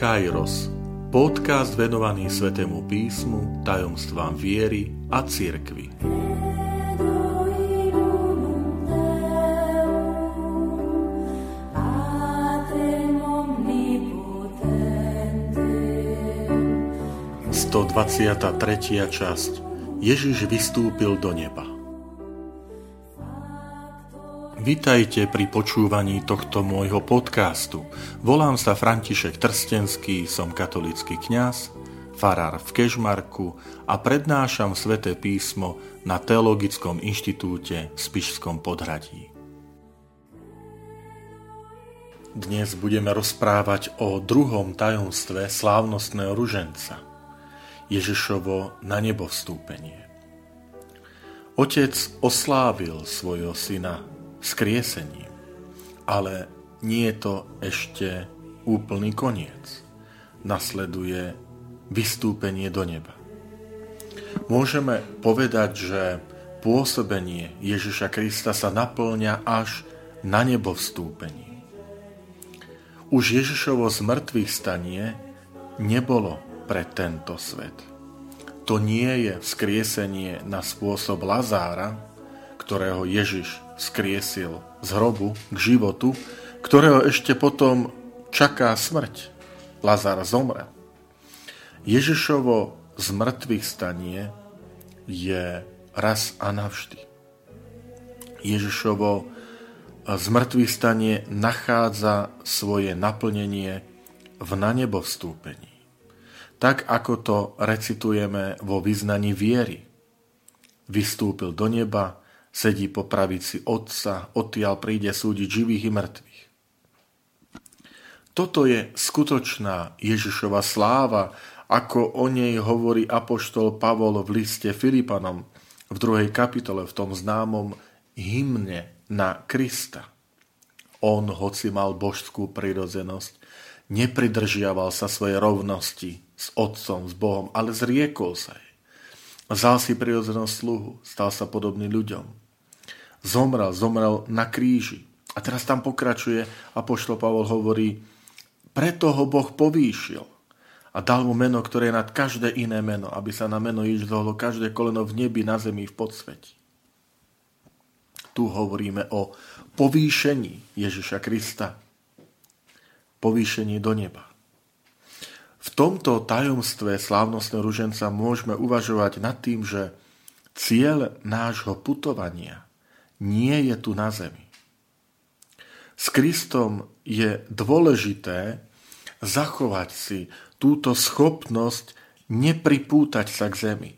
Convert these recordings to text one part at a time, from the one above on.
Kairos, podcast venovaný Svetému písmu, tajomstvám viery a cirkvi. Sto tretia časť Ježiš vystúpil do neba. Vitajte pri počúvaní tohto môjho podcastu. Volám sa František Trstenský, som katolický kňaz, farár v Kežmarku a prednášam sväté písmo na Teologickom inštitúte v Spišskom podhradí. Dnes budeme rozprávať o druhom tajomstve slávnostného ruženca, Ježišovo na nebo vstúpenie. Otec oslávil svojho syna skriesením. Ale nie je to ešte úplný koniec. Nasleduje vystúpenie do neba. Môžeme povedať, že pôsobenie Ježiša Krista sa naplňa až na nebo vstúpení. Už Ježišovo zmrtvých stanie nebolo pre tento svet. To nie je vzkriesenie na spôsob Lazára, ktorého Ježiš skriesil z hrobu k životu, ktorého ešte potom čaká smrť. Lazar zomrel. Ježišovo zmrtvých stanie je raz a navždy. Ježišovo zmrtvých stanie nachádza svoje naplnenie v na nebo vstúpení. Tak ako to recitujeme vo vyznaní viery. Vystúpil do neba, sedí po pravici Otca, odtiaľ príde súdiť živých i mŕtvych. Toto je skutočná Ježišova sláva, ako o nej hovorí apoštol Pavol v liste Filipanom v druhej kapitole v tom známom hymne na Krista. On, hoci mal božskú prirodzenosť, nepridržiaval sa svojej rovnosti s Otcom, s Bohom, ale zriekol sa jej. Vzal si prirodzenosť sluhu, stal sa podobný ľuďom zomrel, zomrel na kríži. A teraz tam pokračuje a poštol Pavol hovorí, preto ho Boh povýšil a dal mu meno, ktoré je nad každé iné meno, aby sa na meno Ježiš zohlo každé koleno v nebi, na zemi, v podsveti. Tu hovoríme o povýšení Ježiša Krista. Povýšení do neba. V tomto tajomstve slávnostného ruženca môžeme uvažovať nad tým, že cieľ nášho putovania – nie je tu na zemi. S Kristom je dôležité zachovať si túto schopnosť nepripútať sa k zemi,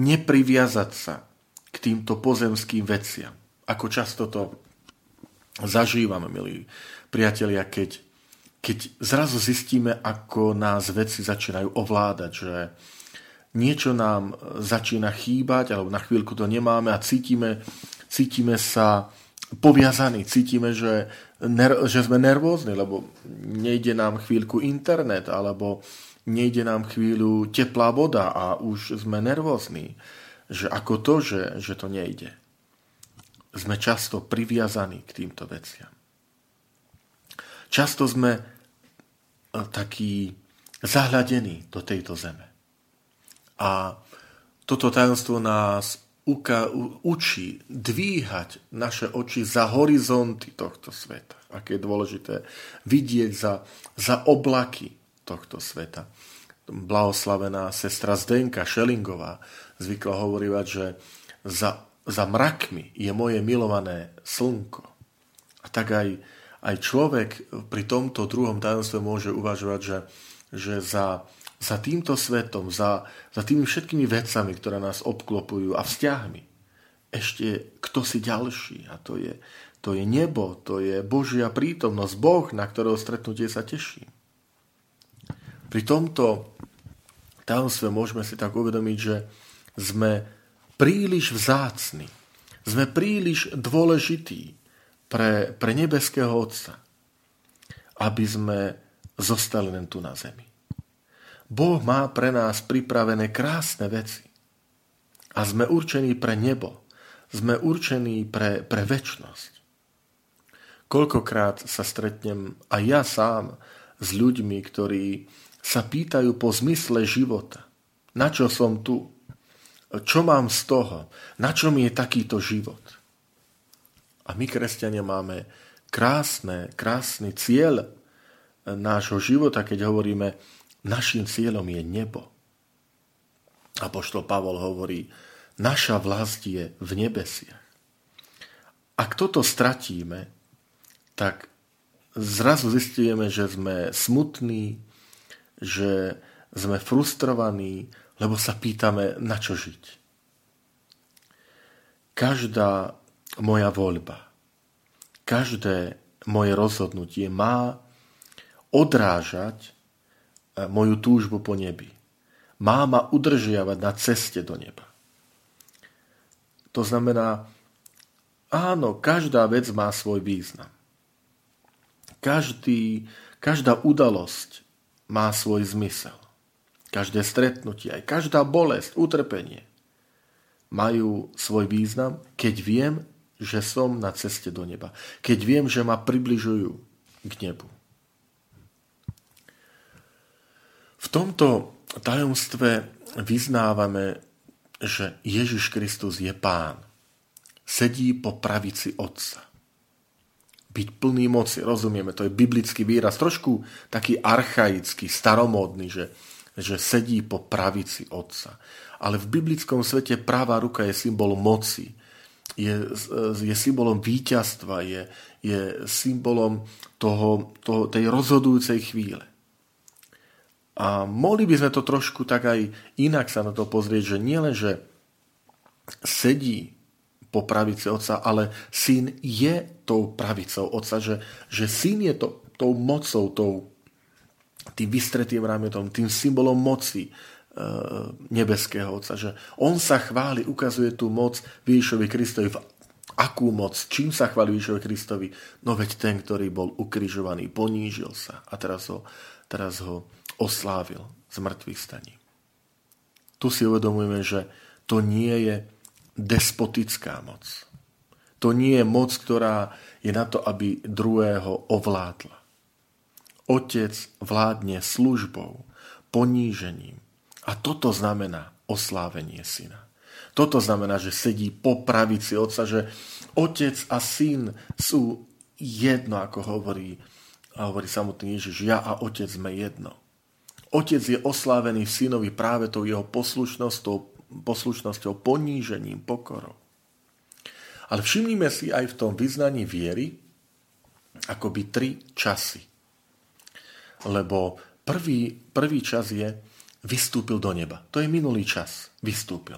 nepriviazať sa k týmto pozemským veciam. Ako často to zažívame, milí priatelia, keď, keď zrazu zistíme, ako nás veci začínajú ovládať, že niečo nám začína chýbať, alebo na chvíľku to nemáme a cítime, cítime sa poviazaní, cítime, že, ner- že sme nervózni, lebo nejde nám chvíľku internet, alebo nejde nám chvíľu teplá voda a už sme nervózni. Že ako to, že, že to nejde. Sme často priviazaní k týmto veciam. Často sme e, takí zahľadení do tejto zeme. A toto tajomstvo nás uka- učí dvíhať naše oči za horizonty tohto sveta. Aké je dôležité vidieť za, za oblaky tohto sveta. Blahoslavená sestra Zdenka Šelingová zvykla hovoriť, že za, za mrakmi je moje milované slnko. A tak aj, aj človek pri tomto druhom tajomstve môže uvažovať, že, že za, za týmto svetom, za, za tými všetkými vecami, ktoré nás obklopujú a vzťahmi, ešte kto si ďalší a to je, to je nebo, to je Božia prítomnosť, Boh, na ktorého stretnutie sa teším. Pri tomto tajomstve môžeme si tak uvedomiť, že sme príliš vzácni, sme príliš dôležití pre, pre nebeského Otca, aby sme zostali len tu na zemi. Boh má pre nás pripravené krásne veci. A sme určení pre nebo. Sme určení pre, pre väčnosť. Koľkokrát sa stretnem aj ja sám s ľuďmi, ktorí sa pýtajú po zmysle života. Na čo som tu? Čo mám z toho? Na čo mi je takýto život? A my, kresťania, máme krásne, krásny cieľ nášho života, keď hovoríme, našim cieľom je nebo. Apoštol Pavol hovorí, naša vlast je v nebesiach. Ak toto stratíme, tak zrazu zistíme, že sme smutní, že sme frustrovaní, lebo sa pýtame, na čo žiť. Každá moja voľba, každé moje rozhodnutie má odrážať moju túžbu po nebi. Má ma udržiavať na ceste do neba. To znamená, áno, každá vec má svoj význam. Každý, každá udalosť má svoj zmysel. Každé stretnutie, aj každá bolesť, utrpenie majú svoj význam, keď viem, že som na ceste do neba. Keď viem, že ma približujú k nebu. V tomto tajomstve vyznávame, že Ježiš Kristus je Pán. Sedí po pravici Otca byť plný moci, rozumieme, to je biblický výraz, trošku taký archaický, staromódny, že, že sedí po pravici Otca. Ale v biblickom svete práva ruka je symbol moci, je, je symbolom víťazstva, je, je symbolom toho, toho, tej rozhodujúcej chvíle. A mohli by sme to trošku tak aj inak sa na to pozrieť, že nielen, že sedí po pravici otca, ale syn je tou pravicou otca, že, že syn je to, tou mocou, tou, tým vystretým rámetom, tým symbolom moci e, nebeského otca, že on sa chváli, ukazuje tú moc Výšovi Kristovi. V akú moc? Čím sa chváli Výšovi Kristovi? No veď ten, ktorý bol ukrižovaný, ponížil sa a teraz ho, teraz ho oslávil z mŕtvych staní. Tu si uvedomujeme, že to nie je despotická moc. To nie je moc, ktorá je na to, aby druhého ovládla. Otec vládne službou, ponížením. A toto znamená oslávenie syna. Toto znamená, že sedí po pravici otca, že otec a syn sú jedno, ako hovorí, hovorí samotný Ježiš. Ja a otec sme jedno. Otec je oslávený synovi práve tou jeho poslušnosťou, poslušnosťou, ponížením, pokorou. Ale všimnime si aj v tom vyznaní viery akoby tri časy. Lebo prvý, prvý čas je vystúpil do neba. To je minulý čas. Vystúpil.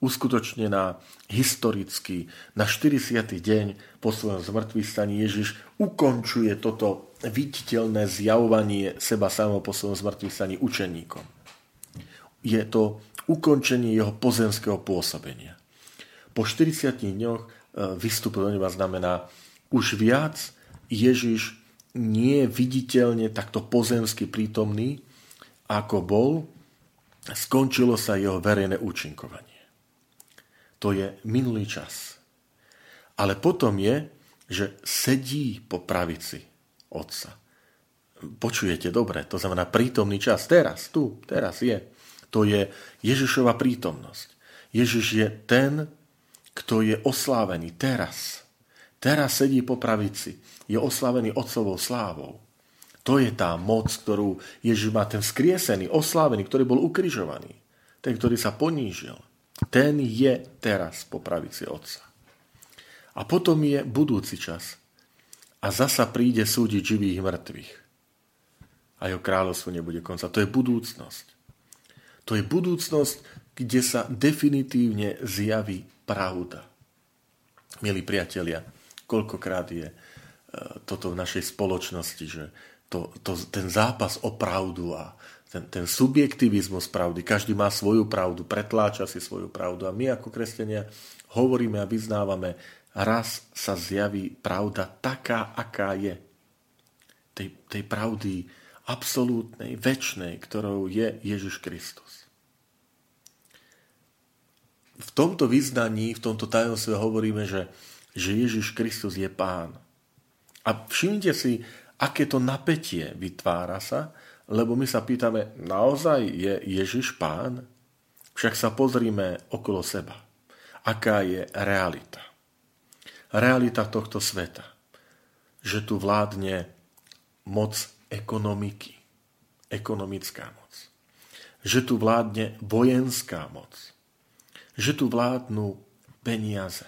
Uskutočnená historicky na 40. deň po svojom zmrtvý staní Ježiš ukončuje toto viditeľné zjavovanie seba samého po svojom zmrtvý staní učeníkom. Je to ukončenie jeho pozemského pôsobenia. Po 40 dňoch e, vystúpil do neba znamená, už viac Ježiš nie je viditeľne takto pozemsky prítomný, ako bol, skončilo sa jeho verejné účinkovanie. To je minulý čas. Ale potom je, že sedí po pravici Otca. Počujete dobre, to znamená prítomný čas. Teraz, tu, teraz je. To je Ježišova prítomnosť. Ježiš je ten, kto je oslávený teraz. Teraz sedí po pravici. Je oslávený Otcovou slávou. To je tá moc, ktorú Ježiš má, ten skriesený, oslávený, ktorý bol ukrižovaný. Ten, ktorý sa ponížil. Ten je teraz po pravici Otca. A potom je budúci čas. A zasa príde súdiť živých mŕtvych. A jeho kráľovstvo nebude konca. To je budúcnosť. To je budúcnosť, kde sa definitívne zjaví pravda. Milí priatelia, koľkokrát je e, toto v našej spoločnosti, že to, to, ten zápas o pravdu a ten, ten subjektivizmus pravdy, každý má svoju pravdu, pretláča si svoju pravdu a my ako kresťania hovoríme a vyznávame, raz sa zjaví pravda taká, aká je. Tej, tej pravdy absolútnej, väčšnej, ktorou je Ježiš Kristus v tomto vyznaní, v tomto tajomstve hovoríme, že, že Ježiš Kristus je pán. A všimnite si, aké to napätie vytvára sa, lebo my sa pýtame, naozaj je Ježiš pán? Však sa pozrime okolo seba. Aká je realita? Realita tohto sveta. Že tu vládne moc ekonomiky. Ekonomická moc. Že tu vládne vojenská moc. Že tu vládnu peniaze.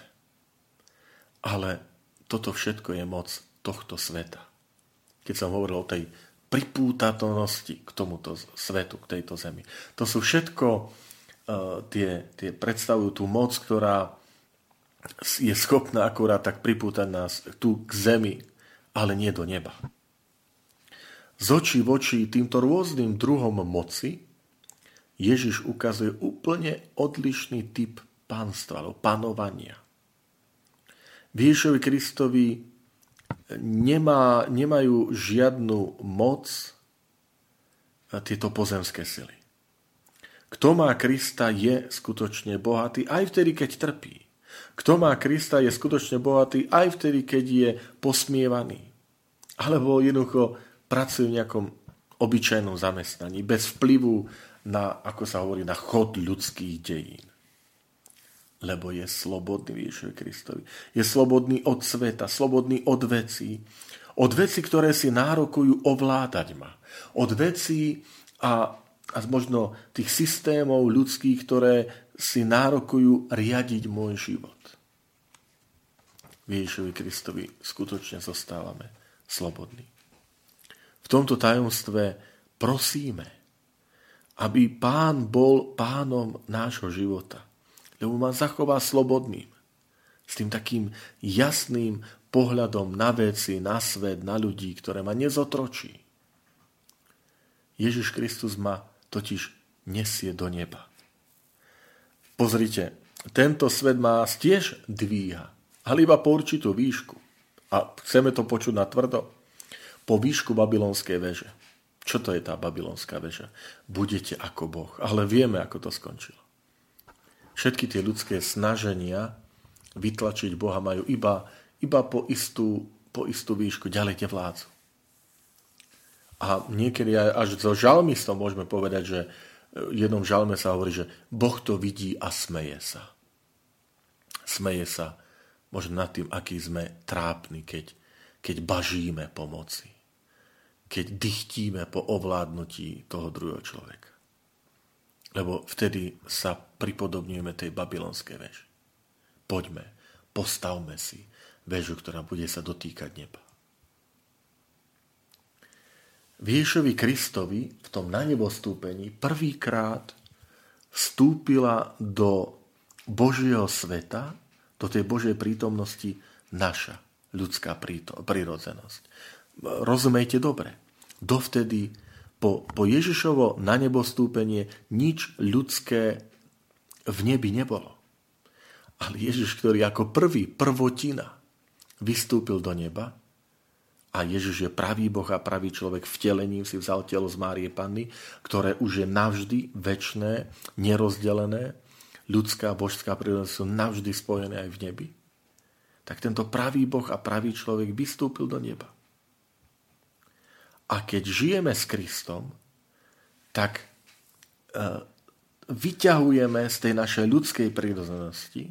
Ale toto všetko je moc tohto sveta. Keď som hovoril o tej pripútatosti k tomuto svetu, k tejto zemi. To sú všetko uh, tie, tie predstavujú tú moc, ktorá je schopná akurát tak pripútať nás tu k zemi, ale nie do neba. Z očí v očí týmto rôznym druhom moci Ježiš ukazuje úplne odlišný typ pánstva, alebo panovania. Ježišovi Kristovi nemá, nemajú žiadnu moc tieto pozemské sily. Kto má Krista, je skutočne bohatý aj vtedy, keď trpí. Kto má Krista, je skutočne bohatý aj vtedy, keď je posmievaný. Alebo jednoducho pracuje v nejakom obyčajnom zamestnaní, bez vplyvu na, ako sa hovorí, na chod ľudských dejín lebo je slobodný Ježišovi Kristovi. Je slobodný od sveta, slobodný od vecí. Od vecí, ktoré si nárokujú ovládať ma. Od vecí a, a možno tých systémov ľudských, ktoré si nárokujú riadiť môj život. V Ježišovi Kristovi skutočne zostávame slobodní. V tomto tajomstve prosíme, aby Pán bol pánom nášho života lebo ma zachová slobodným. S tým takým jasným pohľadom na veci, na svet, na ľudí, ktoré ma nezotročí. Ježiš Kristus ma totiž nesie do neba. Pozrite, tento svet má tiež dvíha, ale iba po určitú výšku. A chceme to počuť na tvrdo. Po výšku babylonskej veže. Čo to je tá babylonská väža? Budete ako Boh. Ale vieme, ako to skončilo. Všetky tie ľudské snaženia vytlačiť Boha majú iba, iba po, istú, po istú výšku, ďalej tie vládzu. A niekedy aj až so žalmistom môžeme povedať, že jednom žalme sa hovorí, že Boh to vidí a smeje sa. Smeje sa možno nad tým, aký sme trápni, keď, keď bažíme pomoci. Keď dychtíme po ovládnutí toho druhého človeka. Lebo vtedy sa pripodobňujeme tej babylonskej veži. Poďme, postavme si väžu, ktorá bude sa dotýkať neba. V Ježovi Kristovi v tom na nebo prvýkrát vstúpila do Božieho sveta, do tej Božej prítomnosti naša ľudská prírodzenosť. Rozumejte dobre. Dovtedy po, po Ježišovo na nebo nič ľudské v nebi nebolo. Ale Ježiš, ktorý ako prvý, prvotina, vystúpil do neba a Ježiš je pravý Boh a pravý človek, vtelením si vzal telo z Márie Panny, ktoré už je navždy väčné, nerozdelené, ľudská a božská príroda sú navždy spojené aj v nebi. Tak tento pravý Boh a pravý človek vystúpil do neba. A keď žijeme s Kristom, tak e, vyťahujeme z tej našej ľudskej prírodzenosti,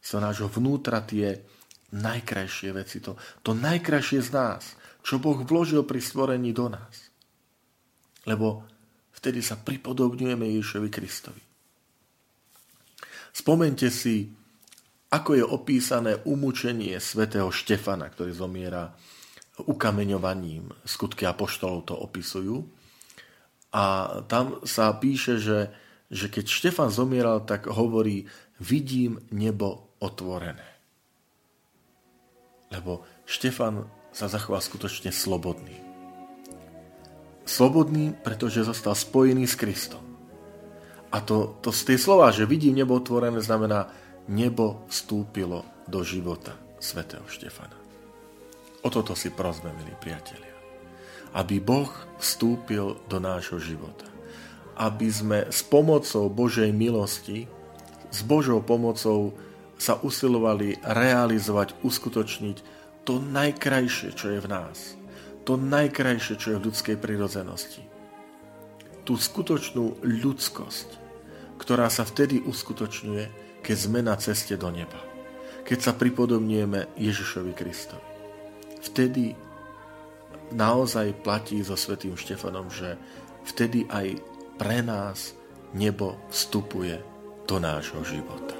z nášho vnútra tie najkrajšie veci, to, to najkrajšie z nás, čo Boh vložil pri stvorení do nás. Lebo vtedy sa pripodobňujeme Ježišovi Kristovi. Spomente si, ako je opísané umúčenie svätého Štefana, ktorý zomiera ukameňovaním. Skutky apoštolov to opisujú. A tam sa píše, že, že keď Štefan zomieral, tak hovorí, vidím nebo otvorené. Lebo Štefan sa zachoval skutočne slobodný. Slobodný, pretože zostal spojený s Kristom. A to, to z tej slova, že vidím nebo otvorené, znamená, nebo vstúpilo do života svätého Štefana. O toto si prosme, milí priatelia. Aby Boh vstúpil do nášho života. Aby sme s pomocou Božej milosti, s Božou pomocou sa usilovali realizovať, uskutočniť to najkrajšie, čo je v nás. to najkrajšie, čo je v ľudskej prirodzenosti. Tú skutočnú ľudskosť, ktorá sa vtedy uskutočňuje, keď sme na ceste do neba. Keď sa pripodobňujeme Ježišovi Kristovi. Vtedy naozaj platí so svetým Štefanom, že vtedy aj pre nás nebo vstupuje do nášho života.